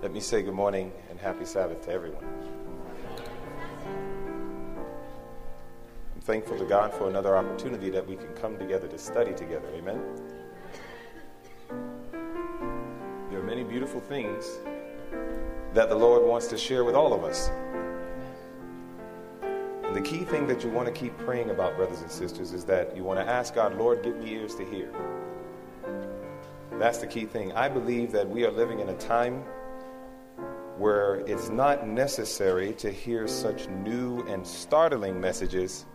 Let me say good morning and happy Sabbath to everyone. I'm thankful to God for another opportunity that we can come together to study together. Amen. There are many beautiful things that the Lord wants to share with all of us. And the key thing that you want to keep praying about, brothers and sisters, is that you want to ask God, Lord, give me ears to hear. That's the key thing. I believe that we are living in a time where it's not necessary to hear such new and startling messages,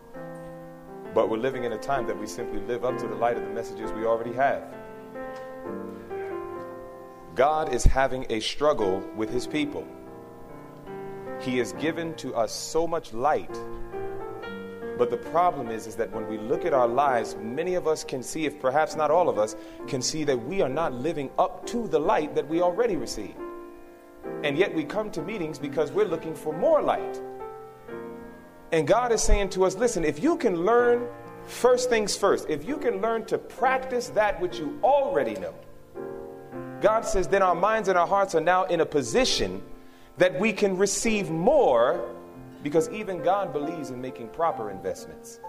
but we're living in a time that we simply live up to the light of the messages we already have. God is having a struggle with his people. He has given to us so much light. But the problem is, is that when we look at our lives, many of us can see, if perhaps not all of us, can see that we are not living up to the light that we already received. And yet we come to meetings because we're looking for more light. And God is saying to us, listen, if you can learn first things first, if you can learn to practice that which you already know, God says, then our minds and our hearts are now in a position that we can receive more because even God believes in making proper investments.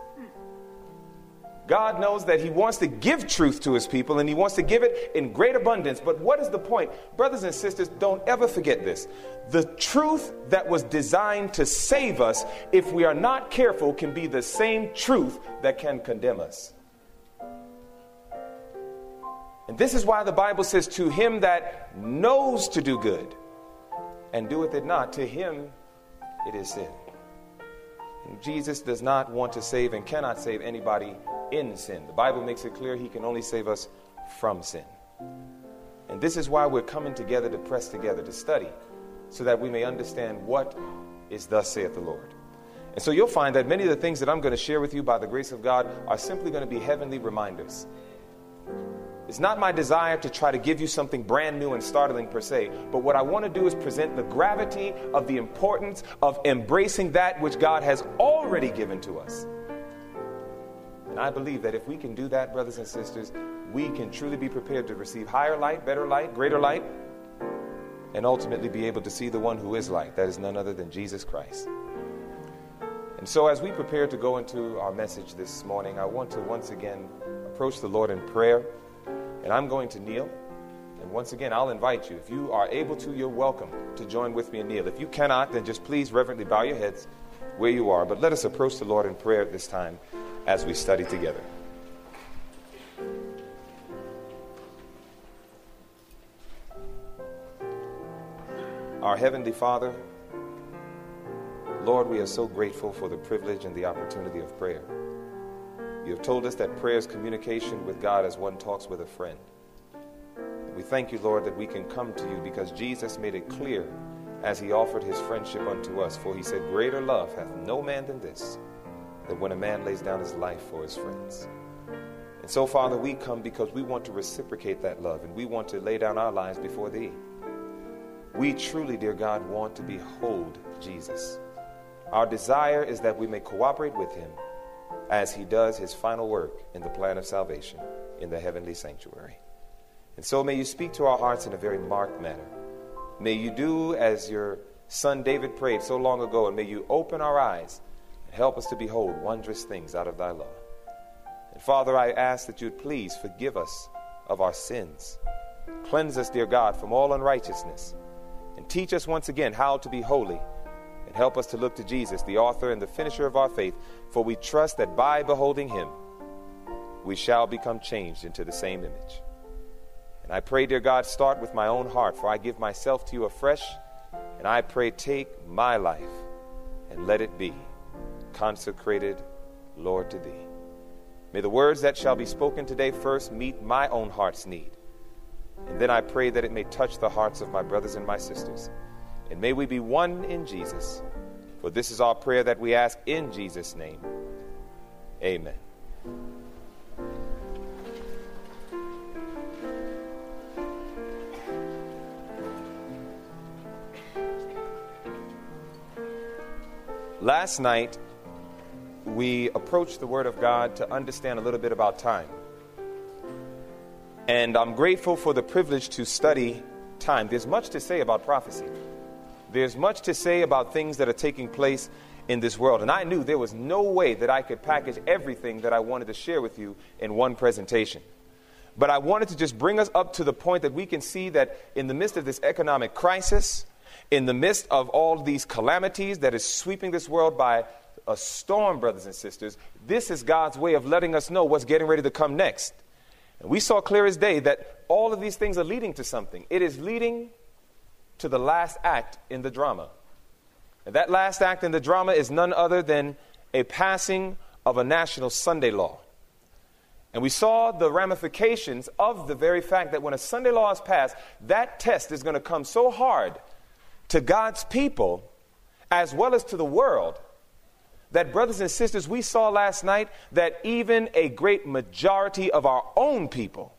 God knows that He wants to give truth to His people and He wants to give it in great abundance. But what is the point? Brothers and sisters, don't ever forget this. The truth that was designed to save us, if we are not careful, can be the same truth that can condemn us. And this is why the Bible says, To him that knows to do good and doeth it not, to him it is sin. And Jesus does not want to save and cannot save anybody in sin. The Bible makes it clear he can only save us from sin. And this is why we're coming together to press together, to study, so that we may understand what is thus saith the Lord. And so you'll find that many of the things that I'm going to share with you by the grace of God are simply going to be heavenly reminders. It's not my desire to try to give you something brand new and startling per se, but what I want to do is present the gravity of the importance of embracing that which God has already given to us. And I believe that if we can do that, brothers and sisters, we can truly be prepared to receive higher light, better light, greater light, and ultimately be able to see the one who is light. That is none other than Jesus Christ. And so, as we prepare to go into our message this morning, I want to once again approach the Lord in prayer. And I'm going to kneel. And once again, I'll invite you. If you are able to, you're welcome to join with me and kneel. If you cannot, then just please reverently bow your heads where you are. But let us approach the Lord in prayer at this time as we study together. Our Heavenly Father, Lord, we are so grateful for the privilege and the opportunity of prayer. You have told us that prayer is communication with God as one talks with a friend. We thank you, Lord, that we can come to you because Jesus made it clear as he offered his friendship unto us. For he said, Greater love hath no man than this, that when a man lays down his life for his friends. And so, Father, we come because we want to reciprocate that love and we want to lay down our lives before thee. We truly, dear God, want to behold Jesus. Our desire is that we may cooperate with him as he does his final work in the plan of salvation in the heavenly sanctuary. And so may you speak to our hearts in a very marked manner. May you do as your son David prayed so long ago, and may you open our eyes help us to behold wondrous things out of thy law. And Father, I ask that you'd please forgive us of our sins. Cleanse us, dear God, from all unrighteousness. And teach us once again how to be holy and help us to look to Jesus, the author and the finisher of our faith, for we trust that by beholding him, we shall become changed into the same image. And I pray, dear God, start with my own heart, for I give myself to you afresh, and I pray, take my life and let it be consecrated, Lord, to thee. May the words that shall be spoken today first meet my own heart's need. And then I pray that it may touch the hearts of my brothers and my sisters. And may we be one in Jesus. For this is our prayer that we ask in Jesus' name. Amen. Last night, we approach the Word of God to understand a little bit about time. And I'm grateful for the privilege to study time, there's much to say about prophecy. There's much to say about things that are taking place in this world. And I knew there was no way that I could package everything that I wanted to share with you in one presentation. But I wanted to just bring us up to the point that we can see that in the midst of this economic crisis, in the midst of all these calamities that is sweeping this world by a storm, brothers and sisters, this is God's way of letting us know what's getting ready to come next. And we saw clear as day that all of these things are leading to something. It is leading to the last act in the drama. And that last act in the drama is none other than a passing of a national Sunday law. And we saw the ramifications of the very fact that when a Sunday law is passed, that test is going to come so hard to God's people as well as to the world that, brothers and sisters, we saw last night that even a great majority of our own people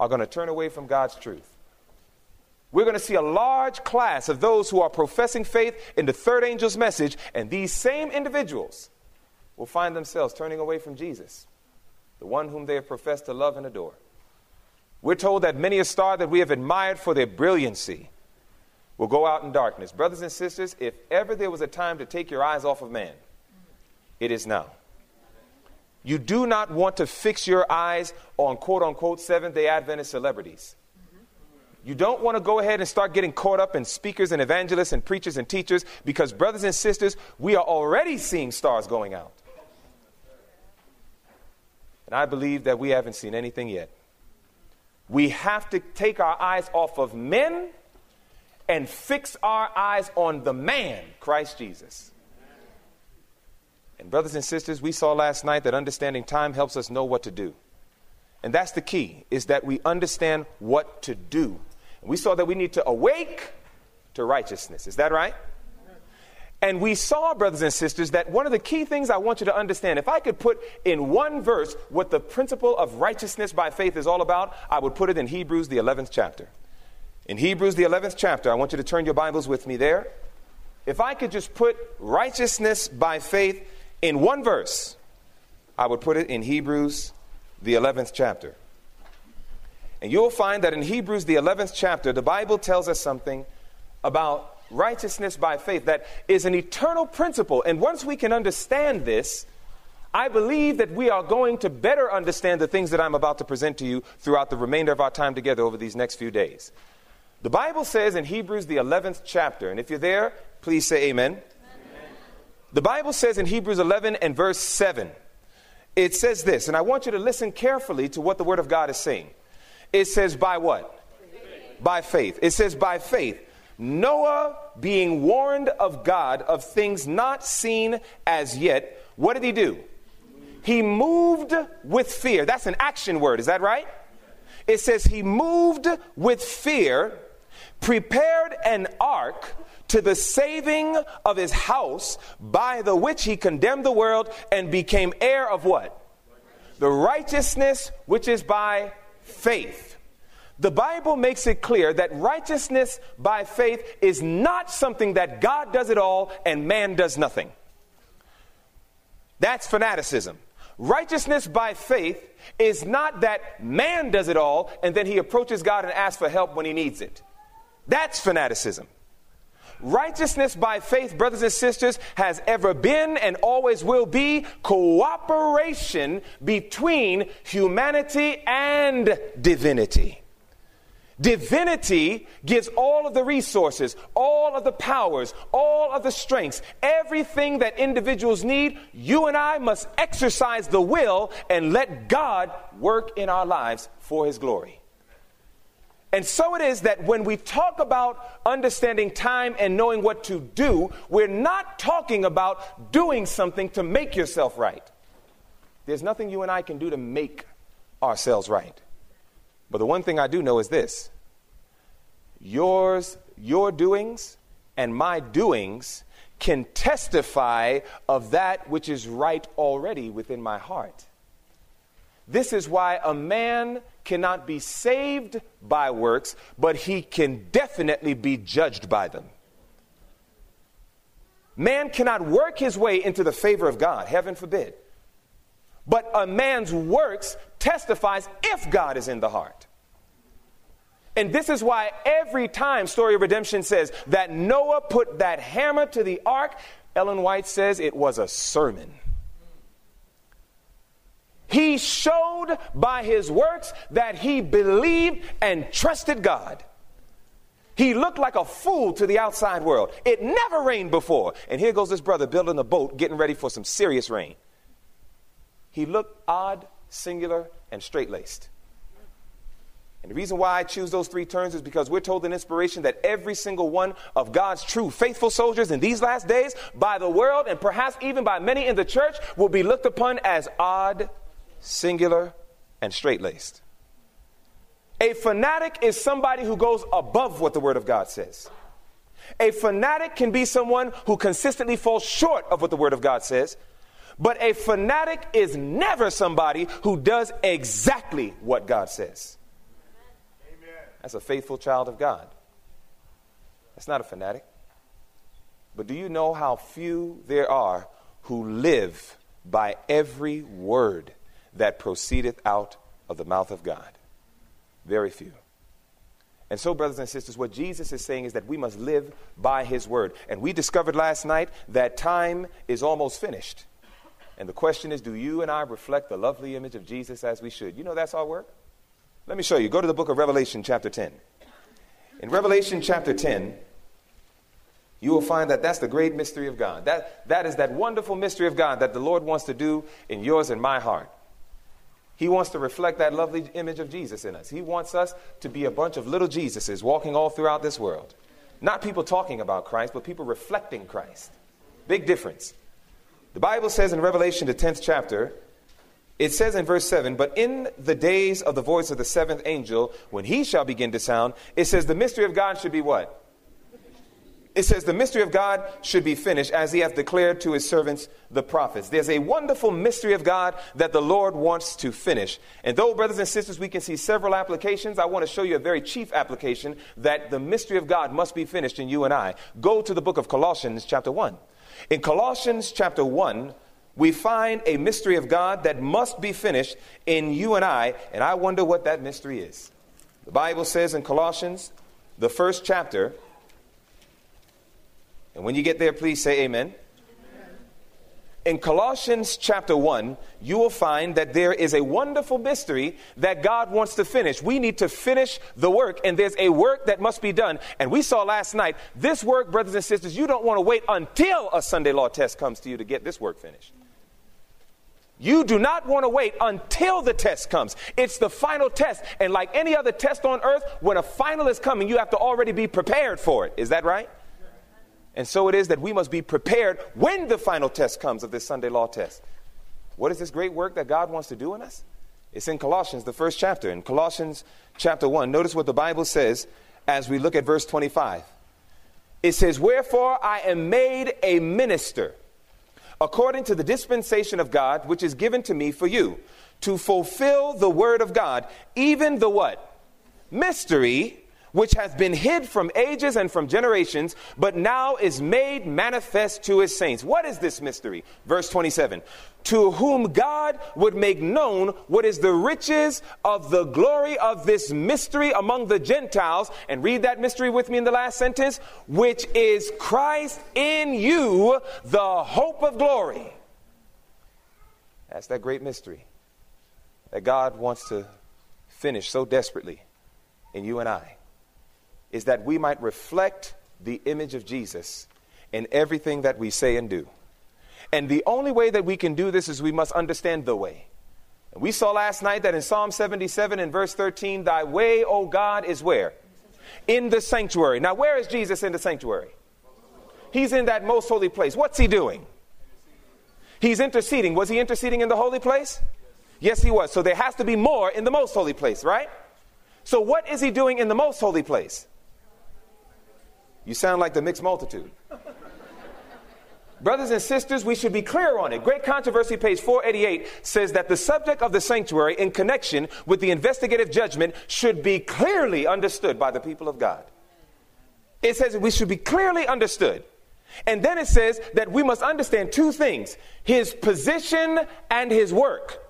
are going to turn away from God's truth. We're going to see a large class of those who are professing faith in the third angel's message, and these same individuals will find themselves turning away from Jesus, the one whom they have professed to love and adore. We're told that many a star that we have admired for their brilliancy will go out in darkness. Brothers and sisters, if ever there was a time to take your eyes off of man, it is now. You do not want to fix your eyes on quote unquote Seventh day Adventist celebrities. You don't want to go ahead and start getting caught up in speakers and evangelists and preachers and teachers because, brothers and sisters, we are already seeing stars going out. And I believe that we haven't seen anything yet. We have to take our eyes off of men and fix our eyes on the man, Christ Jesus. And, brothers and sisters, we saw last night that understanding time helps us know what to do. And that's the key, is that we understand what to do And we saw that we need to awake to righteousness. Is that right? And we saw, brothers and sisters, that one of the key things I want you to understand, if I could put in one verse what the principle of righteousness by faith is all about, I would put it in Hebrews, the 11th chapter. In Hebrews, the 11th chapter, I want you to turn your Bibles with me there. If I could just put righteousness by faith in one verse, I would put it in Hebrews, the 11th chapter. And you'll find that in Hebrews, the 11th chapter, the Bible tells us something about righteousness by faith that is an eternal principle. And once we can understand this, I believe that we are going to better understand the things that I'm about to present to you throughout the remainder of our time together over these next few days. The Bible says in Hebrews, the 11th chapter, and if you're there, please say amen. The Bible says in Hebrews 11 and verse 7, it says this, and I want you to listen carefully to what the Word of God is saying. It says, by what? Faith. By faith. It says, by faith. Noah, being warned of God of things not seen as yet, what did he do? He moved with fear. That's an action word, is that right? It says, He moved with fear, prepared an ark to the saving of his house, by the which he condemned the world and became heir of what? The righteousness which is by faith. The Bible makes it clear that righteousness by faith is not something that God does it all and man does nothing. That's fanaticism. Righteousness by faith is not that man does it all and then he approaches God and asks for help when he needs it. That's fanaticism. Righteousness by faith, brothers and sisters, has ever been and always will be cooperation between humanity and divinity. Divinity gives all of the resources, all of the powers, all of the strengths, everything that individuals need. You and I must exercise the will and let God work in our lives for His glory. And so it is that when we talk about understanding time and knowing what to do, we're not talking about doing something to make yourself right. There's nothing you and I can do to make ourselves right. But the one thing I do know is this yours, your doings, and my doings can testify of that which is right already within my heart. This is why a man cannot be saved by works, but he can definitely be judged by them. Man cannot work his way into the favor of God, heaven forbid. But a man's works testifies if God is in the heart. And this is why every time Story of Redemption says that Noah put that hammer to the ark, Ellen White says it was a sermon. He showed by his works that he believed and trusted God. He looked like a fool to the outside world. It never rained before. And here goes this brother building a boat, getting ready for some serious rain. He looked odd, singular, and straight laced. And the reason why I choose those three terms is because we're told in inspiration that every single one of God's true faithful soldiers in these last days, by the world and perhaps even by many in the church, will be looked upon as odd, singular, and straight laced. A fanatic is somebody who goes above what the Word of God says. A fanatic can be someone who consistently falls short of what the Word of God says. But a fanatic is never somebody who does exactly what God says. That's a faithful child of God. That's not a fanatic. But do you know how few there are who live by every word that proceedeth out of the mouth of God? Very few. And so, brothers and sisters, what Jesus is saying is that we must live by his word. And we discovered last night that time is almost finished. And the question is do you and I reflect the lovely image of Jesus as we should? You know that's our work? Let me show you. Go to the book of Revelation, chapter 10. In Revelation, chapter 10, you will find that that's the great mystery of God. That, that is that wonderful mystery of God that the Lord wants to do in yours and my heart. He wants to reflect that lovely image of Jesus in us. He wants us to be a bunch of little Jesuses walking all throughout this world. Not people talking about Christ, but people reflecting Christ. Big difference. The Bible says in Revelation, the 10th chapter, it says in verse 7 But in the days of the voice of the seventh angel, when he shall begin to sound, it says the mystery of God should be what? It says the mystery of God should be finished as he hath declared to his servants the prophets. There's a wonderful mystery of God that the Lord wants to finish. And though, brothers and sisters, we can see several applications, I want to show you a very chief application that the mystery of God must be finished in you and I. Go to the book of Colossians, chapter 1. In Colossians, chapter 1, we find a mystery of God that must be finished in you and I, and I wonder what that mystery is. The Bible says in Colossians, the first chapter, and when you get there, please say amen. In Colossians chapter 1, you will find that there is a wonderful mystery that God wants to finish. We need to finish the work, and there's a work that must be done. And we saw last night, this work, brothers and sisters, you don't want to wait until a Sunday law test comes to you to get this work finished. You do not want to wait until the test comes. It's the final test. And like any other test on earth, when a final is coming, you have to already be prepared for it. Is that right? And so it is that we must be prepared when the final test comes of this Sunday law test. What is this great work that God wants to do in us? It's in Colossians, the first chapter. In Colossians chapter 1, notice what the Bible says as we look at verse 25. It says, Wherefore I am made a minister according to the dispensation of God, which is given to me for you, to fulfill the word of God, even the what? Mystery which has been hid from ages and from generations, but now is made manifest to his saints. What is this mystery? Verse 27 To whom God would make known what is the riches of the glory of this mystery among the Gentiles. And read that mystery with me in the last sentence, which is Christ in you, the hope of glory. That's that great mystery that God wants to finish so desperately in you and I is that we might reflect the image of Jesus in everything that we say and do. And the only way that we can do this is we must understand the way. We saw last night that in Psalm 77 and verse 13, thy way, O God, is where? In the sanctuary. Now, where is Jesus in the sanctuary? He's in that most holy place. What's he doing? He's interceding. Was he interceding in the holy place? Yes, he was. So there has to be more in the most holy place, right? So, what is he doing in the most holy place? You sound like the mixed multitude. Brothers and sisters, we should be clear on it. Great Controversy, page 488, says that the subject of the sanctuary in connection with the investigative judgment should be clearly understood by the people of God. It says we should be clearly understood. And then it says that we must understand two things his position and his work.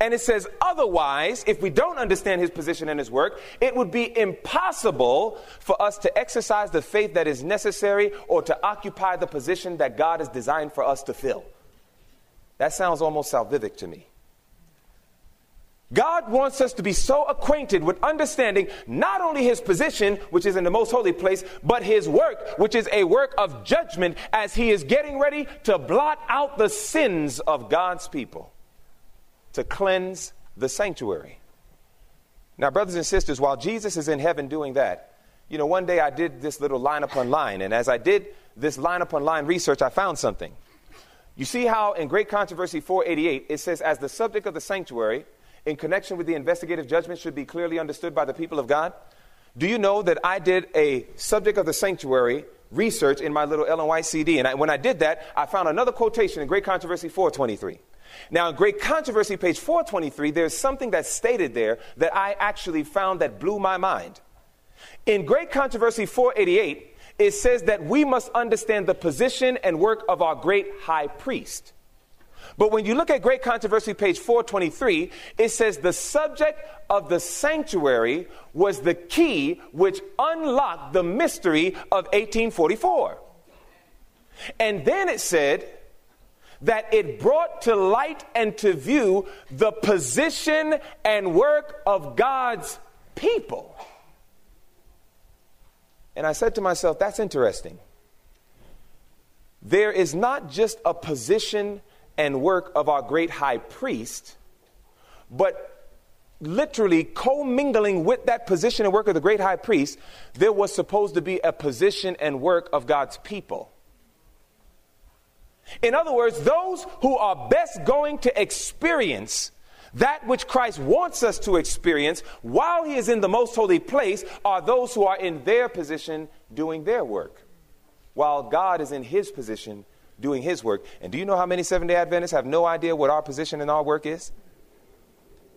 And it says, otherwise, if we don't understand his position and his work, it would be impossible for us to exercise the faith that is necessary or to occupy the position that God has designed for us to fill. That sounds almost salvific to me. God wants us to be so acquainted with understanding not only his position, which is in the most holy place, but his work, which is a work of judgment as he is getting ready to blot out the sins of God's people, to cleanse the sanctuary. Now, brothers and sisters, while Jesus is in heaven doing that, you know, one day I did this little line upon line, and as I did this line upon line research, I found something. You see how in Great Controversy 488 it says, as the subject of the sanctuary, in connection with the investigative judgment should be clearly understood by the people of God? Do you know that I did a subject of the sanctuary research in my little Ellen CD? And I, when I did that, I found another quotation in Great Controversy 423. Now, in Great Controversy, page 423, there's something that's stated there that I actually found that blew my mind. In Great Controversy 488, it says that we must understand the position and work of our great high priest. But when you look at Great Controversy, page 423, it says the subject of the sanctuary was the key which unlocked the mystery of 1844. And then it said that it brought to light and to view the position and work of God's people. And I said to myself, that's interesting. There is not just a position and work of our great high priest, but literally commingling with that position and work of the great high priest, there was supposed to be a position and work of God's people. In other words, those who are best going to experience that which Christ wants us to experience while he is in the most holy place are those who are in their position doing their work, while God is in his position doing his work. And do you know how many Seventh day Adventists have no idea what our position in our work is?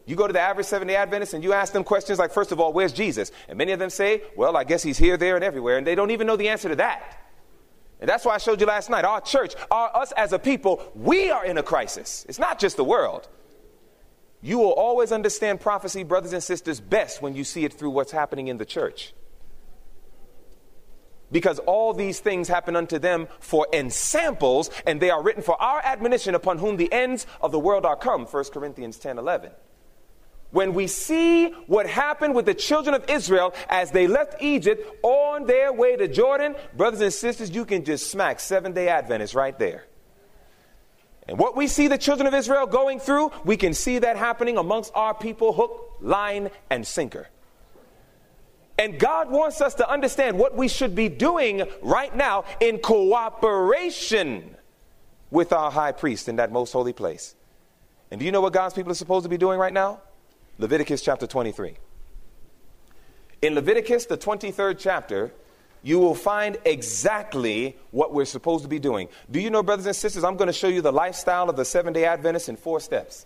You go to the average Seventh day Adventist and you ask them questions like, first of all, where's Jesus? And many of them say, well, I guess he's here, there, and everywhere. And they don't even know the answer to that. And that's why I showed you last night. Our church, our, us as a people, we are in a crisis. It's not just the world. You will always understand prophecy, brothers and sisters, best when you see it through what's happening in the church because all these things happen unto them for ensamples, and they are written for our admonition upon whom the ends of the world are come. 1 Corinthians 10 11. When we see what happened with the children of Israel as they left Egypt on their way to Jordan, brothers and sisters, you can just smack Seventh day Adventists right there. And what we see the children of Israel going through, we can see that happening amongst our people, hook, line, and sinker. And God wants us to understand what we should be doing right now in cooperation with our high priest in that most holy place. And do you know what God's people are supposed to be doing right now? Leviticus chapter 23. In Leviticus, the 23rd chapter, you will find exactly what we're supposed to be doing. Do you know, brothers and sisters, I'm going to show you the lifestyle of the Seventh day Adventists in four steps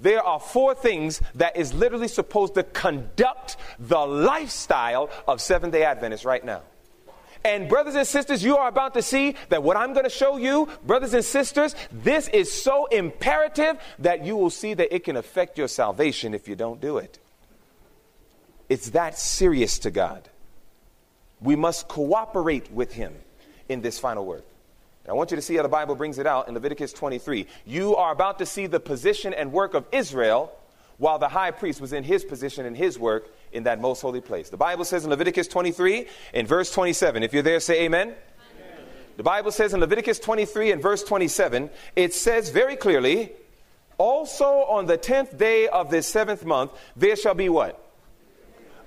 there are four things that is literally supposed to conduct the lifestyle of Seventh day Adventists right now. And, brothers and sisters, you are about to see that what I'm going to show you, brothers and sisters, this is so imperative that you will see that it can affect your salvation if you don't do it. It's that serious to God. We must cooperate with Him in this final work. I want you to see how the Bible brings it out in Leviticus 23. You are about to see the position and work of Israel while the high priest was in his position and his work in that most holy place. The Bible says in Leviticus 23 in verse 27. If you're there, say amen. amen. The Bible says in Leviticus 23 and verse 27, it says very clearly, also on the 10th day of this seventh month, there shall be what?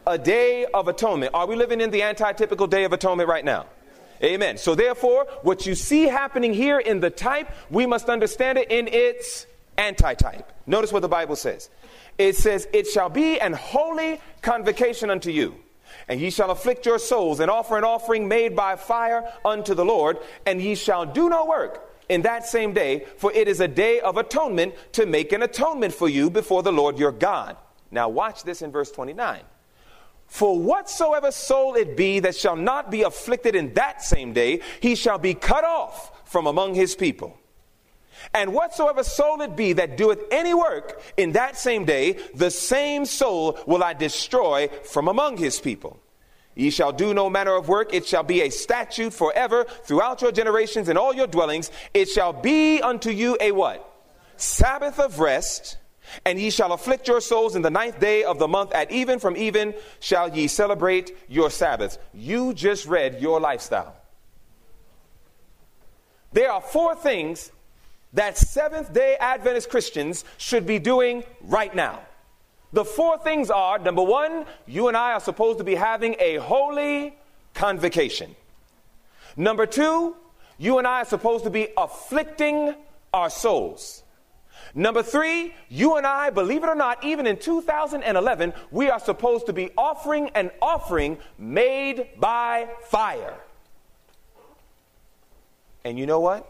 A day of atonement. Are we living in the anti-typical day of atonement right now? Amen. So therefore, what you see happening here in the type, we must understand it in its anti-type. Notice what the Bible says. It says, It shall be an holy convocation unto you. And ye shall afflict your souls and offer an offering made by fire unto the Lord, and ye shall do no work in that same day, for it is a day of atonement to make an atonement for you before the Lord your God. Now, watch this in verse 29. For whatsoever soul it be that shall not be afflicted in that same day, he shall be cut off from among his people. And whatsoever soul it be that doeth any work in that same day, the same soul will I destroy from among his people. Ye shall do no manner of work. It shall be a statute forever throughout your generations and all your dwellings. It shall be unto you a what? Sabbath of rest. And ye shall afflict your souls in the ninth day of the month. At even from even shall ye celebrate your Sabbaths. You just read your lifestyle. There are four things that Seventh day Adventist Christians should be doing right now. The four things are number one, you and I are supposed to be having a holy convocation. Number two, you and I are supposed to be afflicting our souls. Number three, you and I, believe it or not, even in 2011, we are supposed to be offering an offering made by fire. And you know what?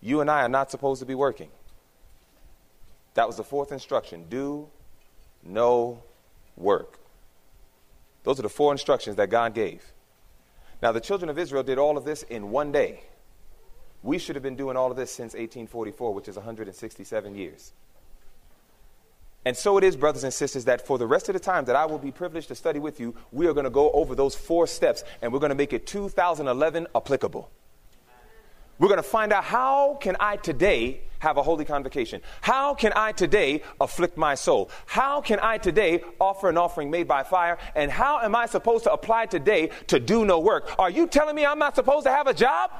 You and I are not supposed to be working. That was the fourth instruction do no work. Those are the four instructions that God gave. Now, the children of Israel did all of this in one day. We should have been doing all of this since 1844, which is 167 years. And so it is, brothers and sisters, that for the rest of the time that I will be privileged to study with you, we are going to go over those four steps and we're going to make it 2011 applicable. We're going to find out how can I today have a holy convocation? How can I today afflict my soul? How can I today offer an offering made by fire? And how am I supposed to apply today to do no work? Are you telling me I'm not supposed to have a job?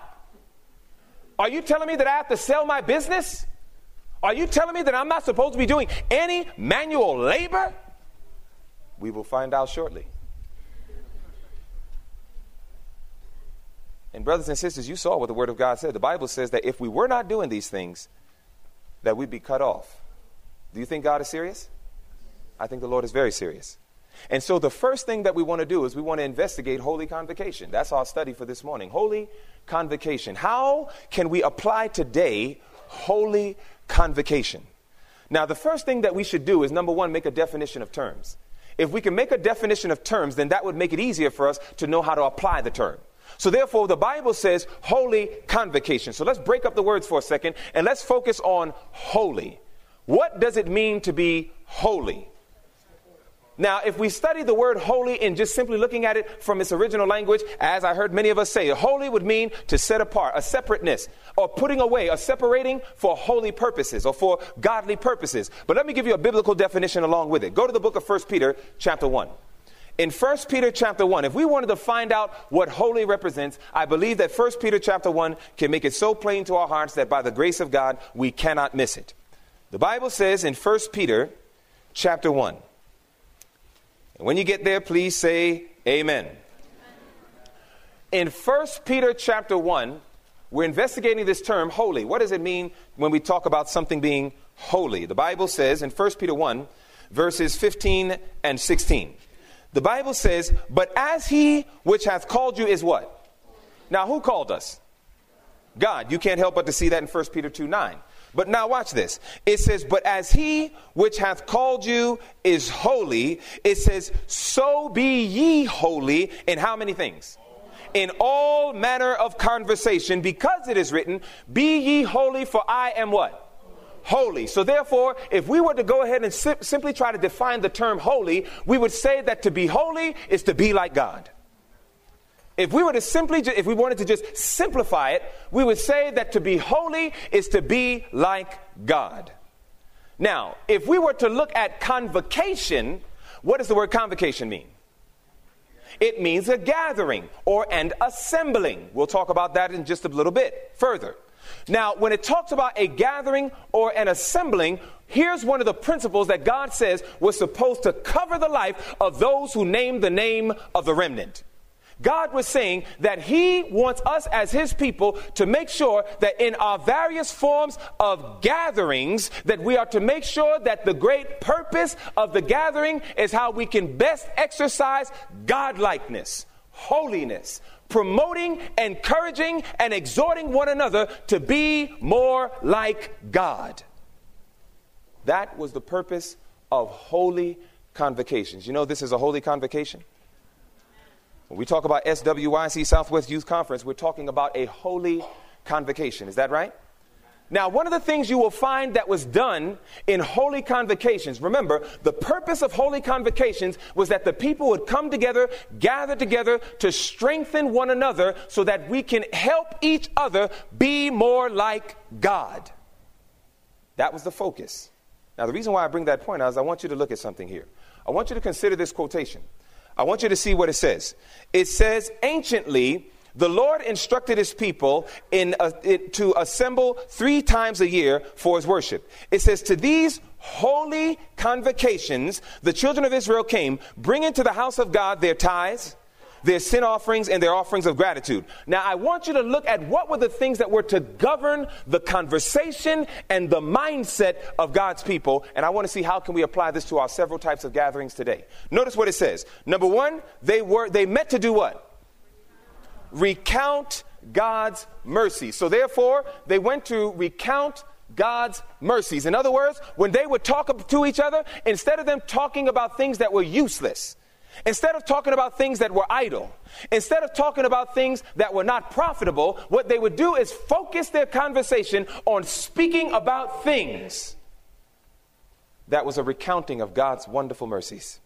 Are you telling me that I have to sell my business? Are you telling me that I'm not supposed to be doing any manual labor? We will find out shortly. And brothers and sisters, you saw what the Word of God said. The Bible says that if we were not doing these things, that we'd be cut off. Do you think God is serious? I think the Lord is very serious. And so the first thing that we want to do is we want to investigate holy convocation. That's our study for this morning. Holy convocation. How can we apply today holy convocation? Now, the first thing that we should do is number one, make a definition of terms. If we can make a definition of terms, then that would make it easier for us to know how to apply the term. So therefore, the Bible says holy convocation. So let's break up the words for a second and let's focus on holy. What does it mean to be holy? Now, if we study the word holy and just simply looking at it from its original language, as I heard many of us say, holy would mean to set apart, a separateness, or putting away, a separating for holy purposes or for godly purposes. But let me give you a biblical definition along with it. Go to the book of 1 Peter, chapter 1 in 1 Peter chapter 1, if we wanted to find out what holy represents, I believe that 1 Peter chapter 1 can make it so plain to our hearts that by the grace of God, we cannot miss it. The Bible says in 1 Peter chapter 1, and when you get there, please say amen. In 1 Peter chapter 1, we're investigating this term holy. What does it mean when we talk about something being holy? The Bible says in 1 Peter 1, verses 15 and 16. The Bible says, But as he which hath called you is what? Now, who called us? God. You can't help but to see that in 1 Peter 2 9. But now watch this. It says, But as he which hath called you is holy, it says, So be ye holy in how many things? In all manner of conversation, because it is written, Be ye holy, for I am what? Holy. So, therefore, if we were to go ahead and sim- simply try to define the term holy, we would say that to be holy is to be like God. If we were to simply, ju- if we wanted to just simplify it, we would say that to be holy is to be like God. Now, if we were to look at convocation, what does the word convocation mean? It means a gathering or an assembling. We'll talk about that in just a little bit further. Now, when it talks about a gathering or an assembling, here's one of the principles that God says was supposed to cover the life of those who name the name of the remnant. God was saying that He wants us as His people to make sure that in our various forms of gatherings, that we are to make sure that the great purpose of the gathering is how we can best exercise godlikeness, holiness, promoting, encouraging, and exhorting one another to be more like God. That was the purpose of holy convocations. You know, this is a holy convocation. When we talk about SWYC Southwest Youth Conference, we're talking about a holy convocation. Is that right? Now, one of the things you will find that was done in holy convocations, remember, the purpose of holy convocations was that the people would come together, gather together to strengthen one another so that we can help each other be more like God. That was the focus. Now, the reason why I bring that point out is I want you to look at something here. I want you to consider this quotation. I want you to see what it says. It says, anciently, the Lord instructed his people in a, it, to assemble three times a year for his worship. It says, To these holy convocations, the children of Israel came, bringing to the house of God their tithes, their sin offerings, and their offerings of gratitude. Now, I want you to look at what were the things that were to govern the conversation and the mindset of God's people, and I want to see how can we apply this to our several types of gatherings today. Notice what it says. Number one, they were they met to do what? Recount God's mercy. So therefore, they went to recount God's mercies. In other words, when they would talk to each other, instead of them talking about things that were useless, instead of talking about things that were idle, instead of talking about things that were not profitable, what they would do is focus their conversation on speaking about things that was a recounting of God's wonderful mercies.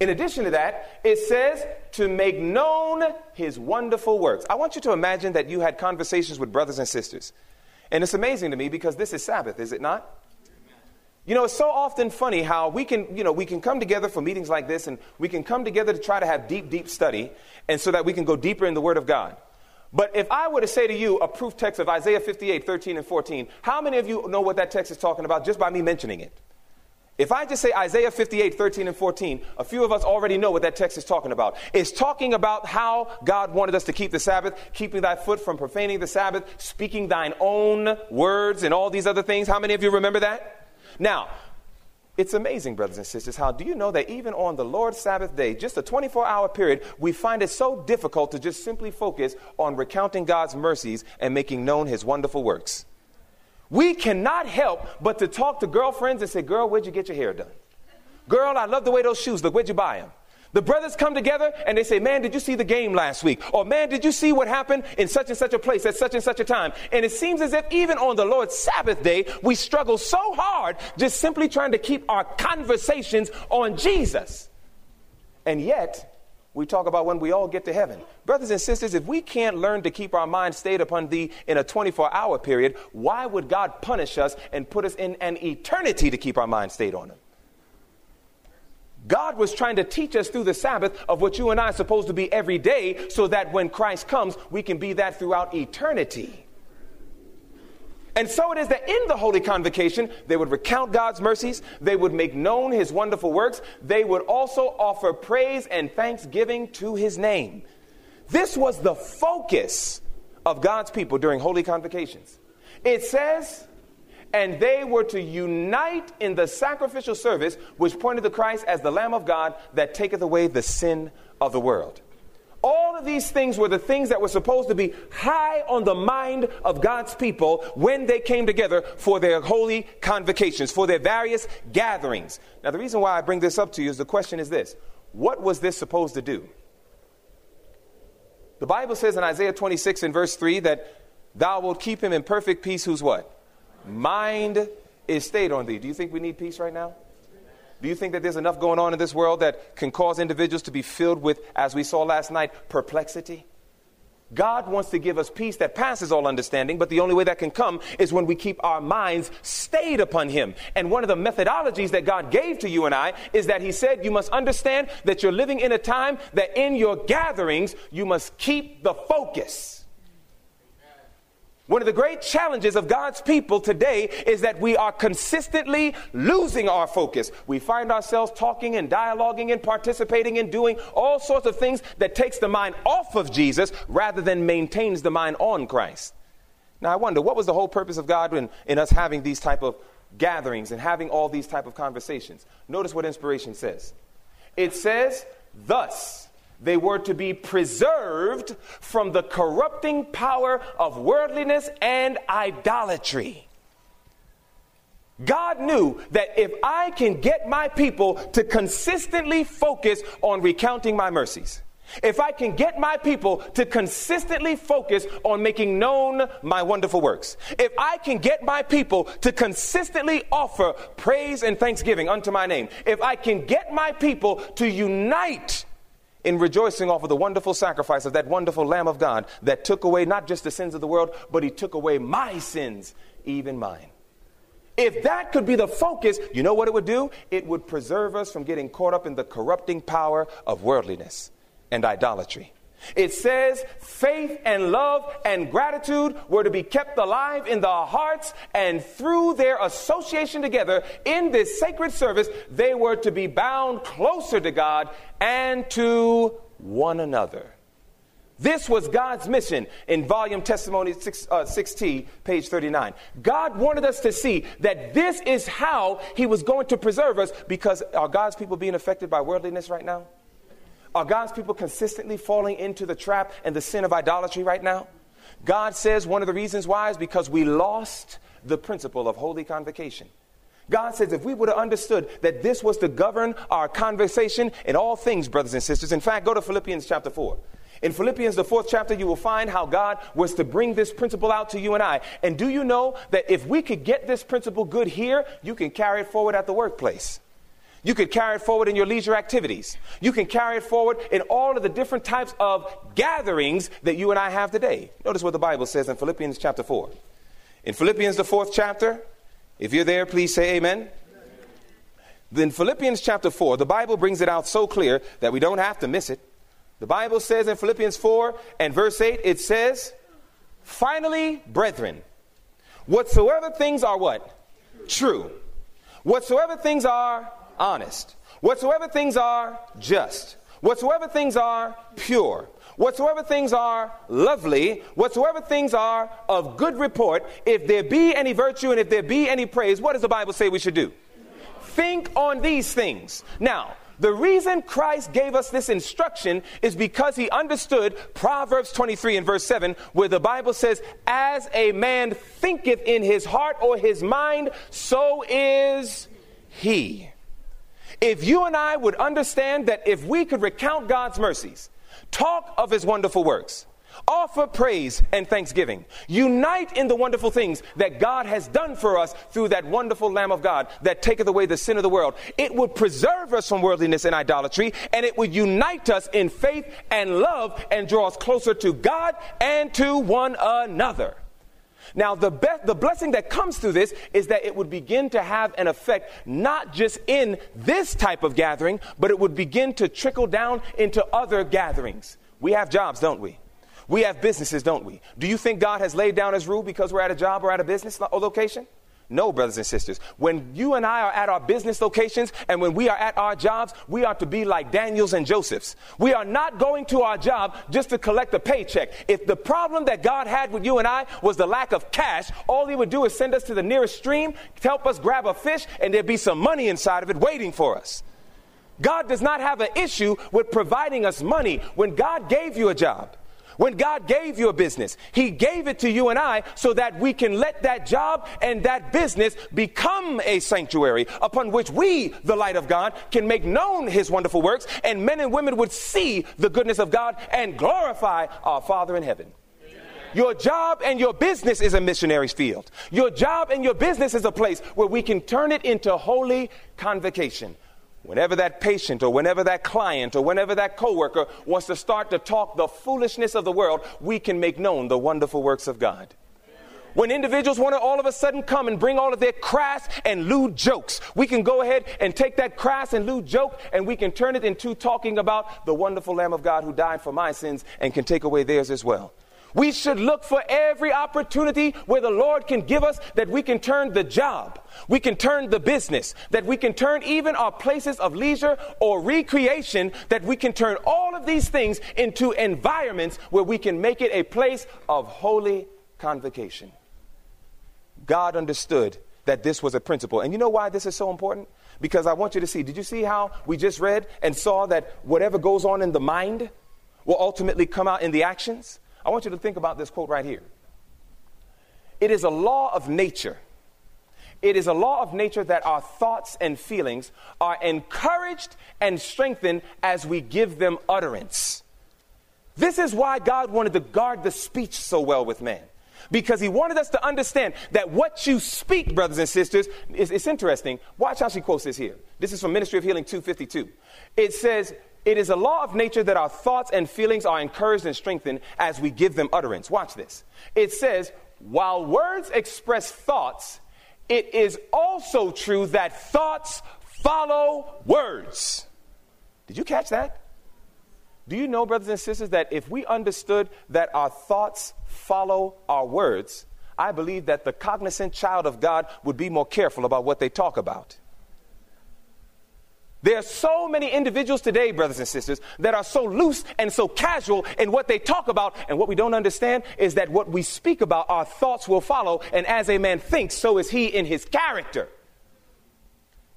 In addition to that, it says to make known his wonderful works. I want you to imagine that you had conversations with brothers and sisters. And it's amazing to me because this is Sabbath, is it not? You know, it's so often funny how we can, you know, we can come together for meetings like this and we can come together to try to have deep, deep study and so that we can go deeper in the Word of God. But if I were to say to you a proof text of Isaiah 58, 13, and 14, how many of you know what that text is talking about just by me mentioning it? If I just say Isaiah 58, 13, and 14, a few of us already know what that text is talking about. It's talking about how God wanted us to keep the Sabbath, keeping thy foot from profaning the Sabbath, speaking thine own words, and all these other things. How many of you remember that? Now, it's amazing, brothers and sisters, how do you know that even on the Lord's Sabbath day, just a 24 hour period, we find it so difficult to just simply focus on recounting God's mercies and making known his wonderful works? We cannot help but to talk to girlfriends and say, Girl, where'd you get your hair done? Girl, I love the way those shoes look. Where'd you buy them? The brothers come together and they say, Man, did you see the game last week? Or, Man, did you see what happened in such and such a place at such and such a time? And it seems as if even on the Lord's Sabbath day, we struggle so hard just simply trying to keep our conversations on Jesus. And yet, we talk about when we all get to heaven. Brothers and sisters, if we can't learn to keep our mind stayed upon thee in a 24 hour period, why would God punish us and put us in an eternity to keep our mind stayed on him? God was trying to teach us through the Sabbath of what you and I are supposed to be every day so that when Christ comes, we can be that throughout eternity. And so it is that in the Holy Convocation, they would recount God's mercies, they would make known His wonderful works, they would also offer praise and thanksgiving to His name. This was the focus of God's people during Holy Convocations. It says, and they were to unite in the sacrificial service which pointed to Christ as the Lamb of God that taketh away the sin of the world. All of these things were the things that were supposed to be high on the mind of God's people when they came together for their holy convocations, for their various gatherings. Now, the reason why I bring this up to you is the question is this What was this supposed to do? The Bible says in Isaiah 26 and verse 3 that thou wilt keep him in perfect peace whose what? Mind is stayed on thee. Do you think we need peace right now? Do you think that there's enough going on in this world that can cause individuals to be filled with, as we saw last night, perplexity? God wants to give us peace that passes all understanding, but the only way that can come is when we keep our minds stayed upon Him. And one of the methodologies that God gave to you and I is that He said, You must understand that you're living in a time that in your gatherings, you must keep the focus. One of the great challenges of God's people today is that we are consistently losing our focus. We find ourselves talking and dialoguing and participating and doing all sorts of things that takes the mind off of Jesus rather than maintains the mind on Christ. Now I wonder what was the whole purpose of God in, in us having these type of gatherings and having all these type of conversations. Notice what inspiration says. It says, thus they were to be preserved from the corrupting power of worldliness and idolatry. God knew that if I can get my people to consistently focus on recounting my mercies, if I can get my people to consistently focus on making known my wonderful works, if I can get my people to consistently offer praise and thanksgiving unto my name, if I can get my people to unite in rejoicing off of the wonderful sacrifice of that wonderful Lamb of God that took away not just the sins of the world, but He took away my sins, even mine. If that could be the focus, you know what it would do? It would preserve us from getting caught up in the corrupting power of worldliness and idolatry. It says faith and love and gratitude were to be kept alive in the hearts, and through their association together in this sacred service, they were to be bound closer to God and to one another. This was God's mission in volume testimony 6, uh, 6T, page 39. God wanted us to see that this is how He was going to preserve us because are God's people being affected by worldliness right now? Are God's people consistently falling into the trap and the sin of idolatry right now? God says one of the reasons why is because we lost the principle of holy convocation. God says if we would have understood that this was to govern our conversation in all things, brothers and sisters. In fact, go to Philippians chapter 4. In Philippians, the fourth chapter, you will find how God was to bring this principle out to you and I. And do you know that if we could get this principle good here, you can carry it forward at the workplace? You could carry it forward in your leisure activities. You can carry it forward in all of the different types of gatherings that you and I have today. Notice what the Bible says in Philippians chapter 4. In Philippians, the fourth chapter, if you're there, please say amen. Then Philippians chapter 4, the Bible brings it out so clear that we don't have to miss it. The Bible says in Philippians 4 and verse 8, it says, Finally, brethren, whatsoever things are what? True. Whatsoever things are honest. Whatsoever things are just. Whatsoever things are pure. Whatsoever things are lovely, whatsoever things are of good report, if there be any virtue and if there be any praise, what does the Bible say we should do? Think on these things. Now, the reason Christ gave us this instruction is because he understood Proverbs 23 and verse 7, where the Bible says, As a man thinketh in his heart or his mind, so is he. If you and I would understand that if we could recount God's mercies, talk of his wonderful works, Offer praise and thanksgiving. Unite in the wonderful things that God has done for us through that wonderful Lamb of God that taketh away the sin of the world. It would preserve us from worldliness and idolatry, and it would unite us in faith and love and draw us closer to God and to one another. Now, the, be- the blessing that comes through this is that it would begin to have an effect not just in this type of gathering, but it would begin to trickle down into other gatherings. We have jobs, don't we? We have businesses, don't we? Do you think God has laid down his rule because we're at a job or at a business location? No, brothers and sisters. When you and I are at our business locations and when we are at our jobs, we are to be like Daniels and Josephs. We are not going to our job just to collect a paycheck. If the problem that God had with you and I was the lack of cash, all He would do is send us to the nearest stream, help us grab a fish, and there'd be some money inside of it waiting for us. God does not have an issue with providing us money when God gave you a job. When God gave you a business, He gave it to you and I so that we can let that job and that business become a sanctuary upon which we, the light of God, can make known His wonderful works, and men and women would see the goodness of God and glorify our Father in heaven. Your job and your business is a missionary's field. Your job and your business is a place where we can turn it into holy convocation. Whenever that patient or whenever that client or whenever that coworker wants to start to talk the foolishness of the world, we can make known the wonderful works of God. When individuals want to all of a sudden come and bring all of their crass and lewd jokes, we can go ahead and take that crass and lewd joke and we can turn it into talking about the wonderful Lamb of God who died for my sins and can take away theirs as well. We should look for every opportunity where the Lord can give us that we can turn the job, we can turn the business, that we can turn even our places of leisure or recreation, that we can turn all of these things into environments where we can make it a place of holy convocation. God understood that this was a principle. And you know why this is so important? Because I want you to see, did you see how we just read and saw that whatever goes on in the mind will ultimately come out in the actions? I want you to think about this quote right here. It is a law of nature. It is a law of nature that our thoughts and feelings are encouraged and strengthened as we give them utterance. This is why God wanted to guard the speech so well with man. Because he wanted us to understand that what you speak, brothers and sisters, is, it's interesting. Watch how she quotes this here. This is from Ministry of Healing 252. It says, It is a law of nature that our thoughts and feelings are encouraged and strengthened as we give them utterance. Watch this. It says, While words express thoughts, it is also true that thoughts follow words. Did you catch that? Do you know, brothers and sisters, that if we understood that our thoughts follow our words, I believe that the cognizant child of God would be more careful about what they talk about. There are so many individuals today, brothers and sisters, that are so loose and so casual in what they talk about. And what we don't understand is that what we speak about, our thoughts will follow. And as a man thinks, so is he in his character.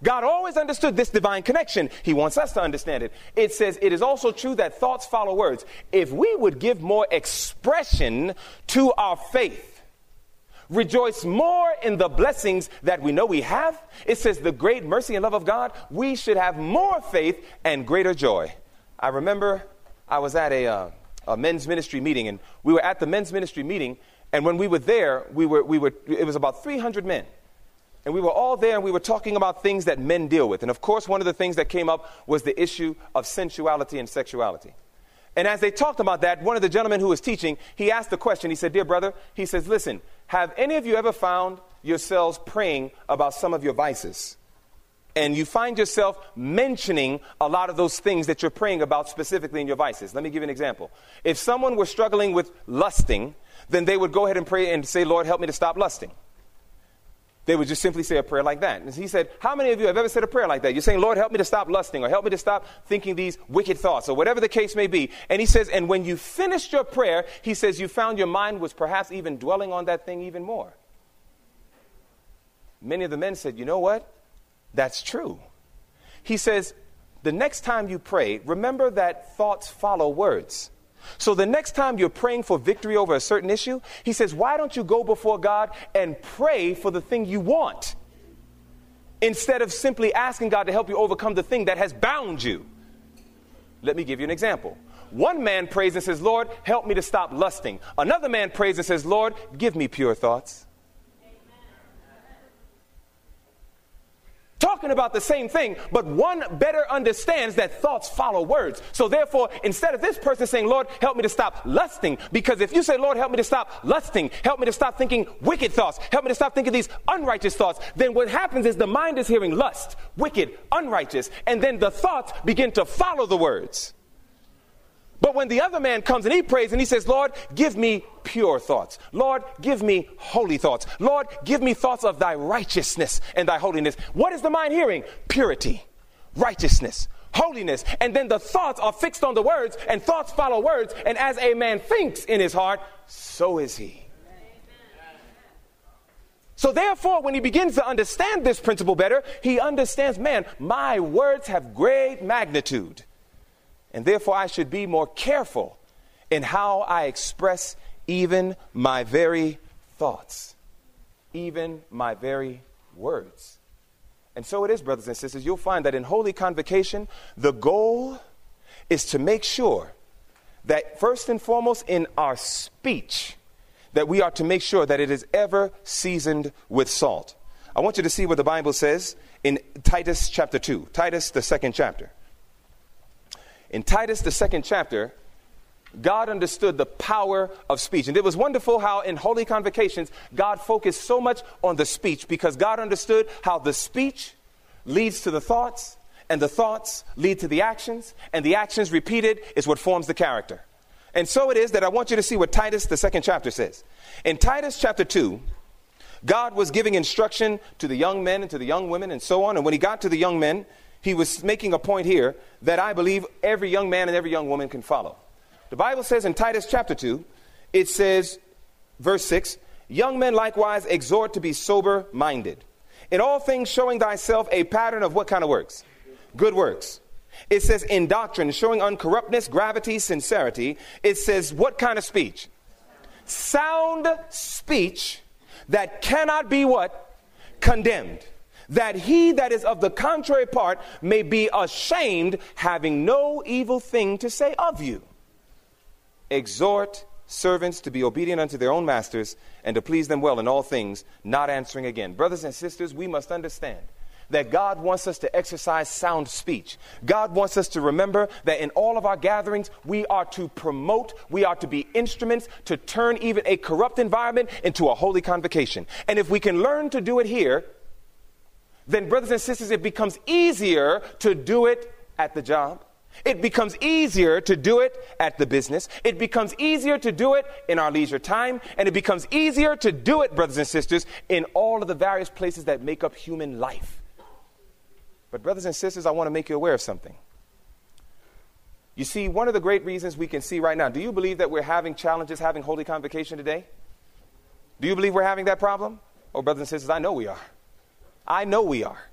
God always understood this divine connection. He wants us to understand it. It says, It is also true that thoughts follow words. If we would give more expression to our faith, rejoice more in the blessings that we know we have, it says, The great mercy and love of God, we should have more faith and greater joy. I remember I was at a, uh, a men's ministry meeting, and we were at the men's ministry meeting, and when we were there, we were, we were, it was about 300 men. And we were all there and we were talking about things that men deal with. And of course, one of the things that came up was the issue of sensuality and sexuality. And as they talked about that, one of the gentlemen who was teaching, he asked the question. He said, Dear brother, he says, Listen, have any of you ever found yourselves praying about some of your vices? And you find yourself mentioning a lot of those things that you're praying about specifically in your vices. Let me give you an example. If someone were struggling with lusting, then they would go ahead and pray and say, Lord, help me to stop lusting they would just simply say a prayer like that. And he said, How many of you have ever said a prayer like that? You're saying, Lord, help me to stop lusting, or help me to stop thinking these wicked thoughts, or whatever the case may be. And he says, And when you finished your prayer, he says, You found your mind was perhaps even dwelling on that thing even more. Many of the men said, You know what? That's true. He says, The next time you pray, remember that thoughts follow words. So the next time you're praying for victory over a certain issue, he says, Why don't you go before God and pray for the thing you want? Instead of simply asking God to help you overcome the thing that has bound you. Let me give you an example. One man prays and says, Lord, help me to stop lusting. Another man prays and says, Lord, give me pure thoughts. Talking about the same thing, but one better understands that thoughts follow words. So therefore, instead of this person saying, Lord, help me to stop lusting, because if you say, Lord, help me to stop lusting, help me to stop thinking wicked thoughts, help me to stop thinking these unrighteous thoughts, then what happens is the mind is hearing lust, wicked, unrighteous, and then the thoughts begin to follow the words. But when the other man comes and he prays and he says, Lord, give me pure thoughts. Lord, give me holy thoughts. Lord, give me thoughts of thy righteousness and thy holiness. What is the mind hearing? Purity, righteousness, holiness. And then the thoughts are fixed on the words, and thoughts follow words. And as a man thinks in his heart, so is he. So, therefore, when he begins to understand this principle better, he understands man, my words have great magnitude. And therefore, I should be more careful in how I express even my very thoughts, even my very words. And so it is, brothers and sisters. You'll find that in Holy Convocation, the goal is to make sure that, first and foremost, in our speech, that we are to make sure that it is ever seasoned with salt. I want you to see what the Bible says in Titus chapter 2, Titus, the second chapter. In Titus, the second chapter, God understood the power of speech. And it was wonderful how in holy convocations, God focused so much on the speech because God understood how the speech leads to the thoughts, and the thoughts lead to the actions, and the actions repeated is what forms the character. And so it is that I want you to see what Titus, the second chapter, says. In Titus chapter 2, God was giving instruction to the young men and to the young women and so on. And when he got to the young men, he was making a point here that I believe every young man and every young woman can follow. The Bible says in Titus chapter 2, it says, verse 6, Young men likewise exhort to be sober minded. In all things, showing thyself a pattern of what kind of works? Good works. It says in doctrine, showing uncorruptness, gravity, sincerity. It says what kind of speech? Sound speech that cannot be what? Condemned that he that is of the contrary part may be ashamed, having no evil thing to say of you. exhort servants to be obedient unto their own masters and to please them well in all things, not answering again. Brothers and sisters, we must understand that God wants us to exercise sound speech. God wants us to remember that in all of our gatherings, we are to promote, we are to be instruments to turn even a corrupt environment into a holy convocation. And if we can learn to do it here, then, brothers and sisters, it becomes easier to do it at the job. It becomes easier to do it at the business. It becomes easier to do it in our leisure time. And it becomes easier to do it, brothers and sisters, in all of the various places that make up human life. But, brothers and sisters, I want to make you aware of something. You see, one of the great reasons we can see right now, do you believe that we're having challenges having Holy Convocation today? Do you believe we're having that problem? Oh, brothers and sisters, I know we are. I know we are.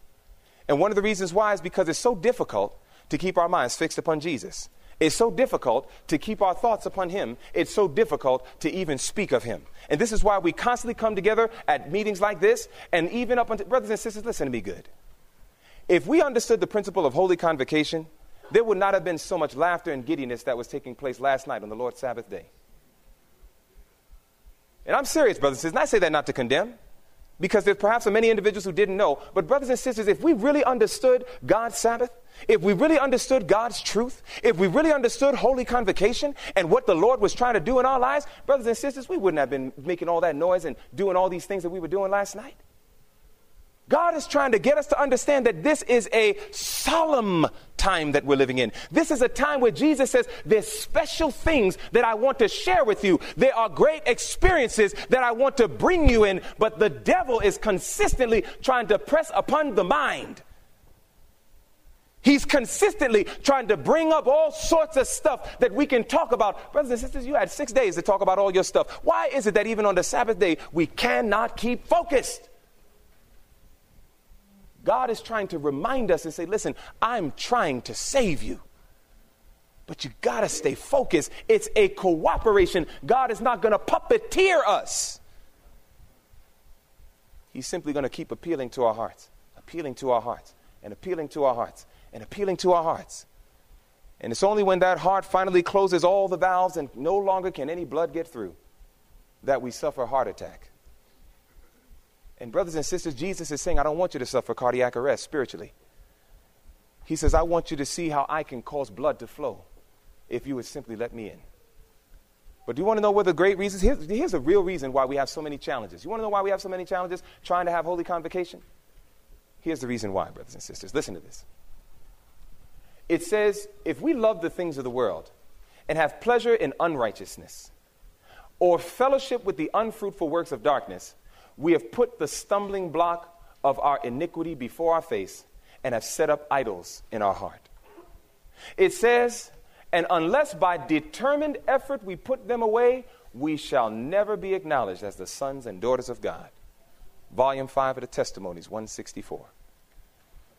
And one of the reasons why is because it's so difficult to keep our minds fixed upon Jesus. It's so difficult to keep our thoughts upon Him. It's so difficult to even speak of Him. And this is why we constantly come together at meetings like this, and even up until, brothers and sisters, listen to me good. If we understood the principle of holy convocation, there would not have been so much laughter and giddiness that was taking place last night on the Lord's Sabbath day. And I'm serious, brothers and sisters, and I say that not to condemn because there's perhaps many individuals who didn't know. But, brothers and sisters, if we really understood God's Sabbath, if we really understood God's truth, if we really understood Holy Convocation and what the Lord was trying to do in our lives, brothers and sisters, we wouldn't have been making all that noise and doing all these things that we were doing last night. God is trying to get us to understand that this is a solemn time that we're living in. This is a time where Jesus says, There's special things that I want to share with you. There are great experiences that I want to bring you in, but the devil is consistently trying to press upon the mind. He's consistently trying to bring up all sorts of stuff that we can talk about. Brothers and sisters, you had six days to talk about all your stuff. Why is it that even on the Sabbath day, we cannot keep focused? God is trying to remind us and say, listen, I'm trying to save you. But you got to stay focused. It's a cooperation. God is not to puppeteer us. He's simply to keep appealing to our hearts, appealing to our hearts, and appealing to our hearts, and appealing to our hearts. And it's only when that heart finally closes all the valves and no longer can any blood get through that we suffer heart attack. And, brothers and sisters, Jesus is saying, I don't want you to suffer cardiac arrest spiritually. He says, I want you to see how I can cause blood to flow if you would simply let me in. But do you want to know what the great reasons? Here's, here's the real reason why we have so many challenges. You want to know why we have so many challenges trying to have holy convocation? Here's the reason why, brothers and sisters. Listen to this. It says, if we love the things of the world and have pleasure in unrighteousness, or fellowship with the unfruitful works of darkness, we have put the stumbling block of our iniquity before our face and have set up idols in our heart. It says, and unless by determined effort we put them away, we shall never be acknowledged as the sons and daughters of God. Volume 5 of the Testimonies, 164.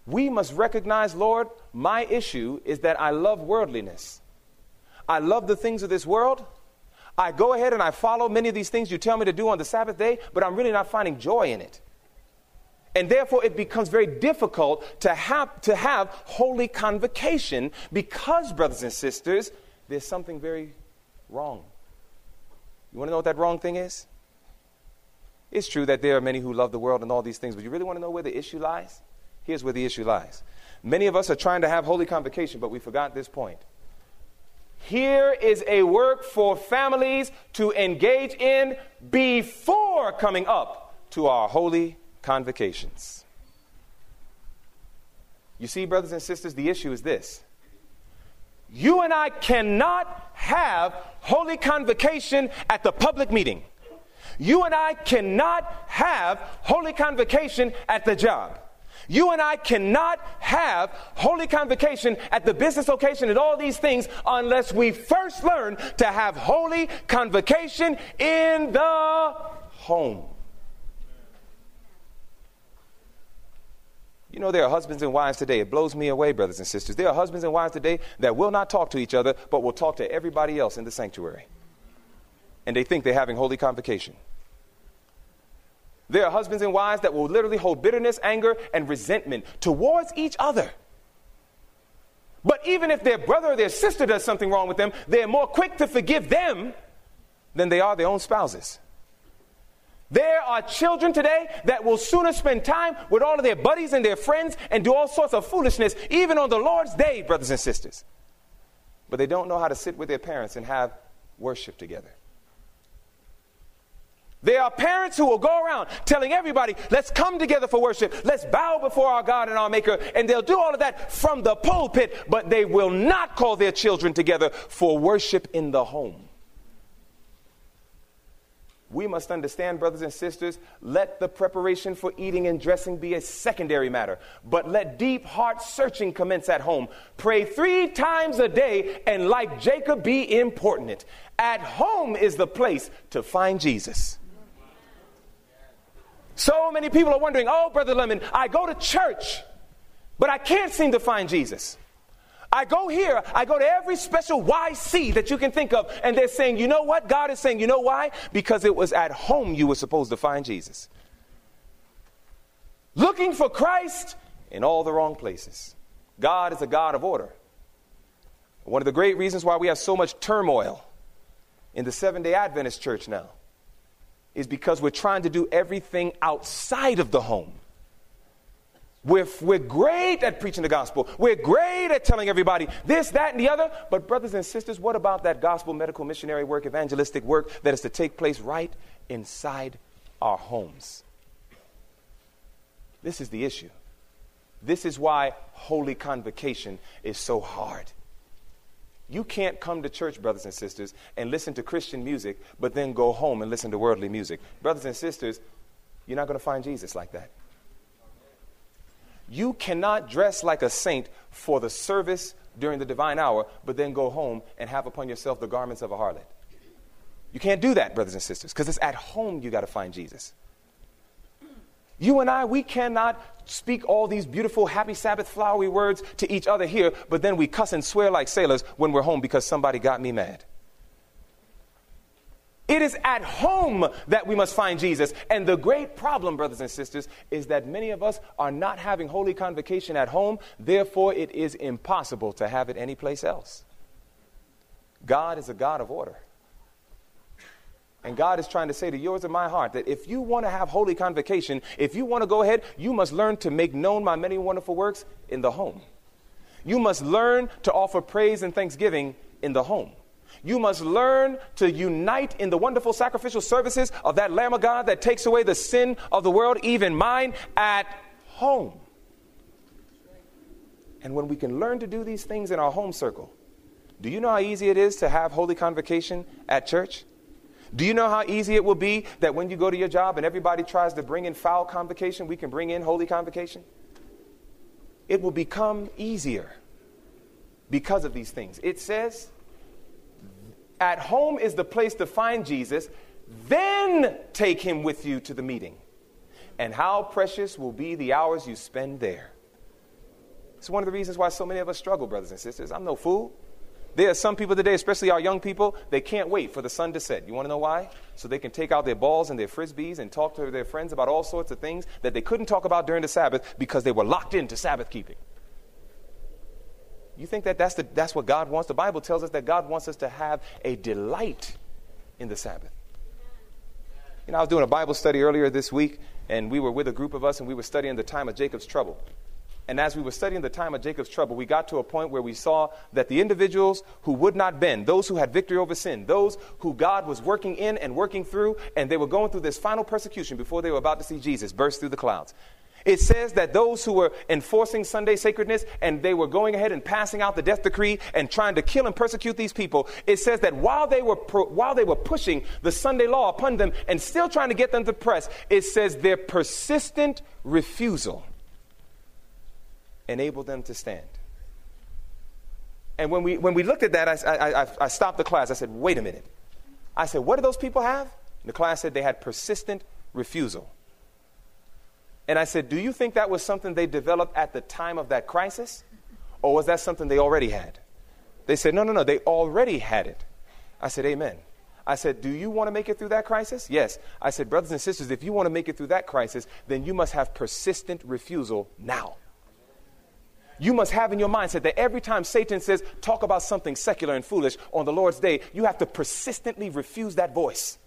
We must recognize, Lord, my issue is that I love worldliness. I love the things of this world. I go ahead and I follow many of these things you tell me to do on the Sabbath day, but I'm really not finding joy in it. And therefore, it becomes very difficult to have, to have holy convocation because, brothers and sisters, there's something very wrong. You want to know what that wrong thing is? It's true that there are many who love the world and all these things, but you really want to know where the issue lies? Here's where the issue lies. Many of us are trying to have holy convocation, but we forgot this point. Here is a work for families to engage in before coming up to our holy convocations. You see, brothers and sisters, the issue is this. You and I cannot have holy convocation at the public meeting. You and I cannot have holy convocation at the job. You and I cannot have holy convocation at the business location and all these things unless we first learn to have holy convocation in the home. You know, there are husbands and wives today. It blows me away, brothers and sisters. There are husbands and wives today that will not talk to each other, but will talk to everybody else in the sanctuary. And they think they're having holy convocation. There are husbands and wives that will literally hold bitterness, anger, and resentment towards each other. But even if their brother or their sister does something wrong with them, they're more quick to forgive them than they are their own spouses. There are children today that will sooner spend time with all of their buddies and their friends and do all sorts of foolishness, even on the Lord's day, brothers and sisters. But they don't know how to sit with their parents and have worship together. There are parents who will go around telling everybody, let's come together for worship. Let's bow before our God and our Maker. And they'll do all of that from the pulpit, but they will not call their children together for worship in the home. We must understand, brothers and sisters, let the preparation for eating and dressing be a secondary matter, but let deep heart searching commence at home. Pray three times a day, and like Jacob, be important. At home is the place to find Jesus. So many people are wondering, oh, Brother Lemon, I go to church, but I can't seem to find Jesus. I go here, I go to every special YC that you can think of, and they're saying, you know what? God is saying, you know why? Because it was at home you were supposed to find Jesus. Looking for Christ in all the wrong places. God is a God of order. One of the great reasons why we have so much turmoil in the Seventh day Adventist church now is because we're trying to do everything outside of the home. We're, we're great at preaching the gospel. We're great at telling everybody this, that, and the other. But, brothers and sisters, what about that gospel, medical, missionary work, evangelistic work that is to take place right inside our homes? This is the issue. This is why holy convocation is so hard. You can't come to church, brothers and sisters, and listen to Christian music, but then go home and listen to worldly music. Brothers and sisters, you're not going to find Jesus like that. You cannot dress like a saint for the service during the divine hour, but then go home and have upon yourself the garments of a harlot. You can't do that, brothers and sisters, because it's at home you got to find Jesus. You and I, we cannot speak all these beautiful, happy Sabbath, flowery words to each other here, but then we cuss and swear like sailors when we're home because somebody got me mad. It is at home that we must find Jesus. And the great problem, brothers and sisters, is that many of us are not having holy convocation at home. Therefore, it is impossible to have it anyplace else. God is a God of order. And God is trying to say to yours and my heart that if you want to have holy convocation, if you want to go ahead, you must learn to make known my many wonderful works in the home. You must learn to offer praise and thanksgiving in the home. You must learn to unite in the wonderful sacrificial services of that Lamb of God that takes away the sin of the world, even mine, at home. And when we can learn to do these things in our home circle, do you know how easy it is to have holy convocation at church? Do you know how easy it will be that when you go to your job and everybody tries to bring in foul convocation, we can bring in holy convocation? It will become easier because of these things. It says, at home is the place to find Jesus, then take him with you to the meeting. And how precious will be the hours you spend there. It's one of the reasons why so many of us struggle, brothers and sisters. I'm no fool. There are some people today, especially our young people, they can't wait for the sun to set. You want to know why? So they can take out their balls and their frisbees and talk to their friends about all sorts of things that they couldn't talk about during the Sabbath because they were locked into Sabbath keeping. You think that that's, the, that's what God wants? The Bible tells us that God wants us to have a delight in the Sabbath. You know, I was doing a Bible study earlier this week, and we were with a group of us, and we were studying the time of Jacob's trouble. And as we were studying the time of Jacob's trouble, we got to a point where we saw that the individuals who would not bend, those who had victory over sin, those who God was working in and working through, and they were going through this final persecution before they were about to see Jesus burst through the clouds. It says that those who were enforcing Sunday sacredness and they were going ahead and passing out the death decree and trying to kill and persecute these people, it says that while they were, while they were pushing the Sunday law upon them and still trying to get them to press, it says their persistent refusal enabled them to stand. And when we, when we looked at that, I, I, I stopped the class. I said, wait a minute. I said, what do those people have? And the class said they had persistent refusal. And I said, do you think that was something they developed at the time of that crisis? Or was that something they already had? They said, no, no, no, they already had it. I said, amen. I said, Do you want to make it through that crisis? Yes. I said, Brothers and sisters, if you want to make it through that crisis, then you must have persistent refusal now. You must have in your mindset that every time Satan says, talk about something secular and foolish on the Lord's day, you have to persistently refuse that voice.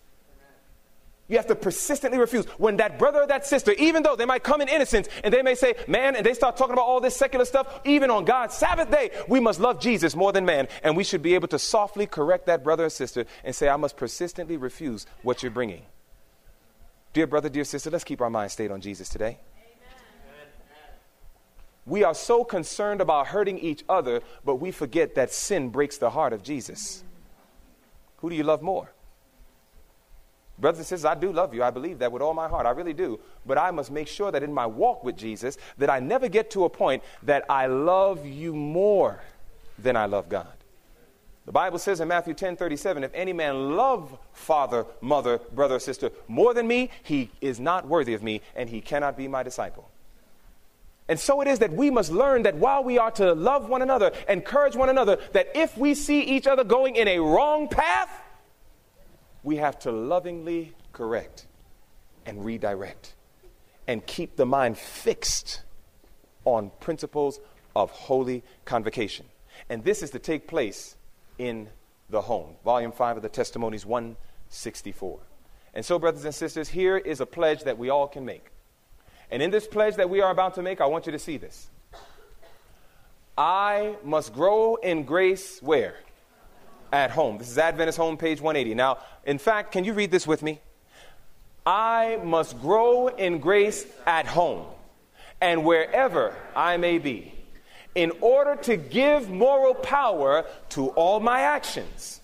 You have to persistently refuse. When that brother or that sister, even though they might come in innocence and they may say, man, and they start talking about all this secular stuff, even on God's Sabbath day, we must love Jesus more than man. And we should be able to softly correct that brother or sister and say, I must persistently refuse what you're bringing. Dear brother, dear sister, let's keep our mind stayed on Jesus today. We are so concerned about hurting each other, but we forget that sin breaks the heart of Jesus. Who do you love more? Brothers and sisters, I do love you. I believe that with all my heart. I really do. But I must make sure that in my walk with Jesus, that I never get to a point that I love you more than I love God. The Bible says in Matthew 10 37, if any man love father, mother, brother, sister more than me, he is not worthy of me, and he cannot be my disciple. And so it is that we must learn that while we are to love one another, encourage one another, that if we see each other going in a wrong path, we have to lovingly correct and redirect and keep the mind fixed on principles of holy convocation. And this is to take place in the home. Volume 5 of the Testimonies 164. And so, brothers and sisters, here is a pledge that we all can make. And in this pledge that we are about to make, I want you to see this. I must grow in grace where? at home. This is Adventist Home, page 180. Now, in fact, can you read this with me? I must grow in grace at home and wherever I may be in order to give moral power to all my actions.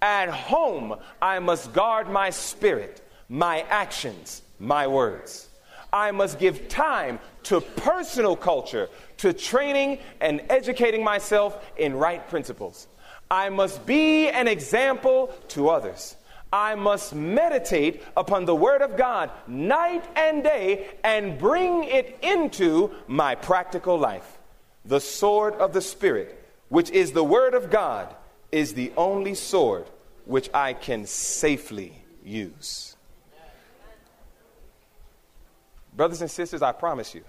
At home, I must guard my spirit, my actions, my words. I must give time to personal culture, to training and educating myself in right principles. I must be an example to others. I must meditate upon the Word of God night and day and bring it into my practical life. The sword of the Spirit, which is the Word of God, is the only sword which I can safely use. Brothers and sisters, I promise you,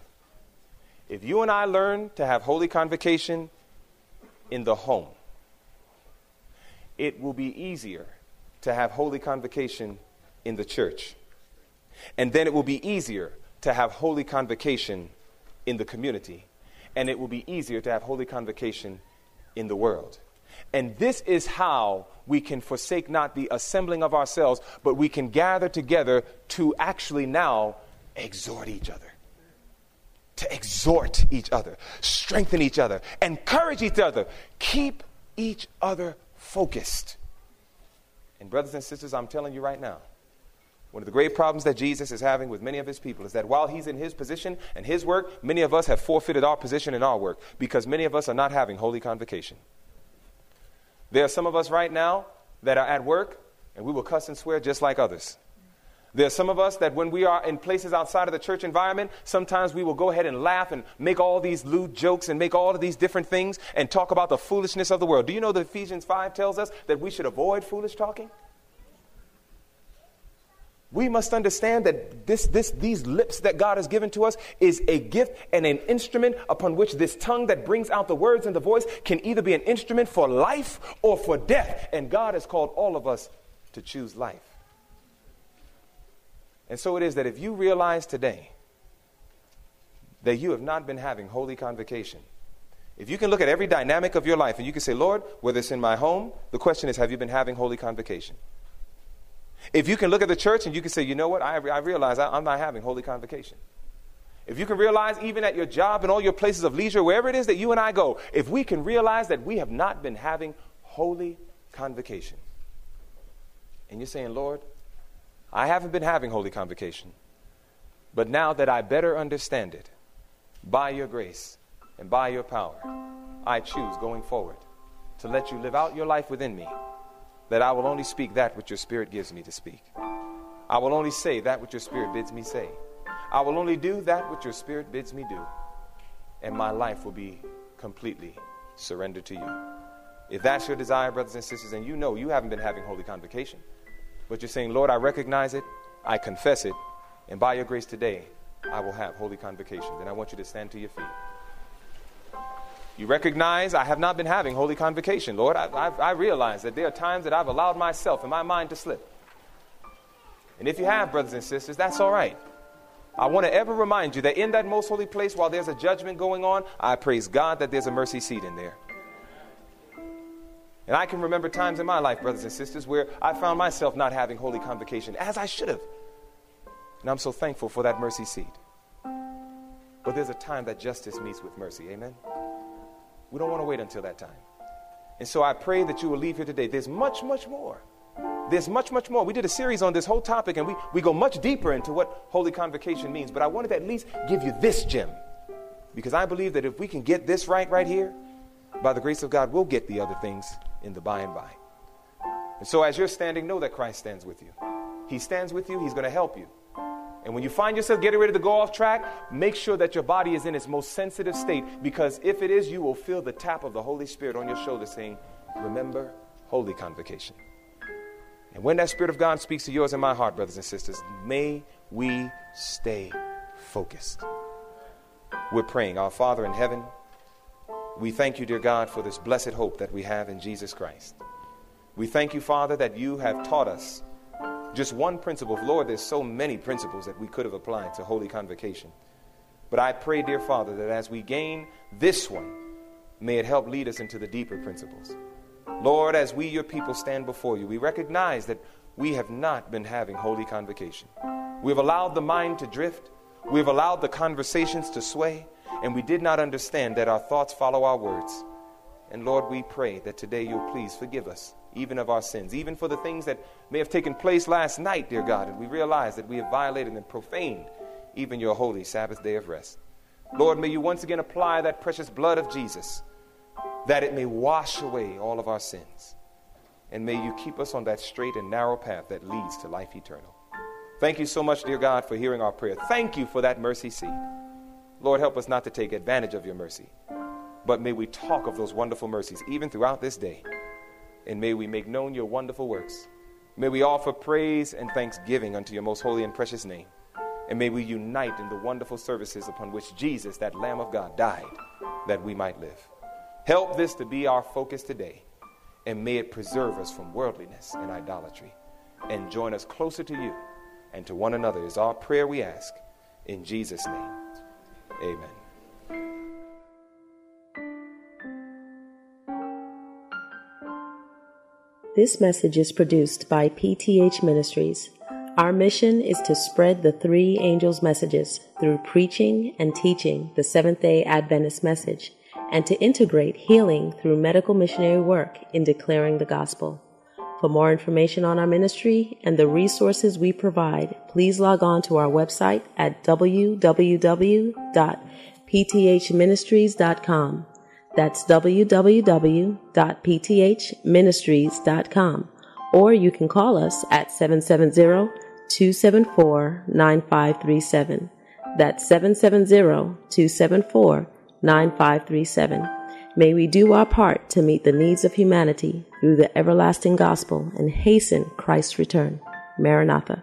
if you and I learn to have holy convocation in the home, it will be easier to have holy convocation in the church. And then it will be easier to have holy convocation in the community. And it will be easier to have holy convocation in the world. And this is how we can forsake not the assembling of ourselves, but we can gather together to actually now exhort each other. To exhort each other, strengthen each other, encourage each other, keep each other focused. And, brothers and sisters, I'm telling you right now, one of the great problems that Jesus is having with many of his people is that while he's in his position and his work, many of us have forfeited our position and our work because many of us are not having holy convocation. There are some of us right now that are at work and we will cuss and swear just like others. There are some of us that when we are in places outside of the church environment, sometimes we will go ahead and laugh and make all these lewd jokes and make all of these different things and talk about the foolishness of the world. Do you know that Ephesians 5 tells us that we should avoid foolish talking? We must understand that this, this, these lips that God has given to us is a gift and an instrument upon which this tongue that brings out the words and the voice can either be an instrument for life or for death. And God has called all of us to choose life. And so it is that if you realize today that you have not been having holy convocation, if you can look at every dynamic of your life and you can say, Lord, whether it's in my home, the question is, have you been having holy convocation? If you can look at the church and you can say, you know what, I, I realize I, I'm not having holy convocation. If you can realize, even at your job and all your places of leisure, wherever it is that you and I go, if we can realize that we have not been having holy convocation, and you're saying, Lord, I haven't been having Holy Convocation. But now that I better understand it, by your grace and by your power, I choose going forward to let you live out your life within me, that I will only speak that which your Spirit gives me to speak. I will only say that which your Spirit bids me say. I will only do that which your Spirit bids me do. And my life will be completely surrendered to you. If that's your desire, brothers and sisters, and you know you haven't been having Holy Convocation, but you're saying, Lord, I recognize it, I confess it, and by your grace today, I will have holy convocation. Then I want you to stand to your feet. You recognize I have not been having holy convocation, Lord. I, I, I realize that there are times that I've allowed myself and my mind to slip. And if you have, brothers and sisters, that's all right. I want to ever remind you that in that most holy place, while there's a judgment going on, I praise God that there's a mercy seat in there. And I can remember times in my life, brothers and sisters, where I found myself not having holy convocation as I should have. And I'm so thankful for that mercy seat. But there's a time that justice meets with mercy. Amen? We don't want to wait until that time. And so I pray that you will leave here today. There's much, much more. There's much, much more. We did a series on this whole topic and we, we go much deeper into what holy convocation means. But I wanted to at least give you this gem. Because I believe that if we can get this right, right here, by the grace of God, we'll get the other things in the by and by. And so as you're standing, know that Christ stands with you. He stands with you, He's going to help you. And when you find yourself getting ready to go off track, make sure that your body is in its most sensitive state because if it is, you will feel the tap of the Holy Spirit on your shoulder saying, Remember, holy convocation. And when that Spirit of God speaks to yours and my heart, brothers and sisters, may we stay focused. We're praying, Our Father in heaven, we thank you, dear God, for this blessed hope that we have in Jesus Christ. We thank you, Father, that you have taught us just one principle. Lord, there's so many principles that we could have applied to Holy Convocation. But I pray, dear Father, that as we gain this one, may it help lead us into the deeper principles. Lord, as we, your people, stand before you, we recognize that we have not been having holy convocation. We've allowed the mind to drift, we've allowed the conversations to sway, and we did not understand that our thoughts follow our words. And Lord, we pray that today you'll please forgive us, even of our sins, even for the things that may have taken place last night, dear God, and we realize that we have violated and profaned even your holy Sabbath day of rest. Lord, may you once again apply that precious blood of Jesus that it may wash away all of our sins. And may you keep us on that straight and narrow path that leads to life eternal. Thank you so much, dear God, for hearing our prayer. Thank you for that mercy seat. Lord, help us not to take advantage of your mercy, but may we talk of those wonderful mercies even throughout this day. And may we make known your wonderful works. May we offer praise and thanksgiving unto your most holy and precious name. And may we unite in the wonderful services upon which Jesus, that Lamb of God, died that we might live. Help this to be our focus today, and may it preserve us from worldliness and idolatry, and join us closer to you and to one another is our prayer we ask. In Jesus' name, amen. This message is produced by PTH Ministries. Our mission is to spread the three angels' messages through preaching and teaching the Seventh day Adventist message and to integrate healing through medical missionary work in declaring the gospel. For more information on our ministry and the resources we provide, please log on to our website at www.pthministries.com. That's www.pthministries.com. Or you can call us at 770-274-9537. That's 770-274 9537. May we do our part to meet the needs of humanity through the everlasting gospel and hasten Christ's return. Maranatha.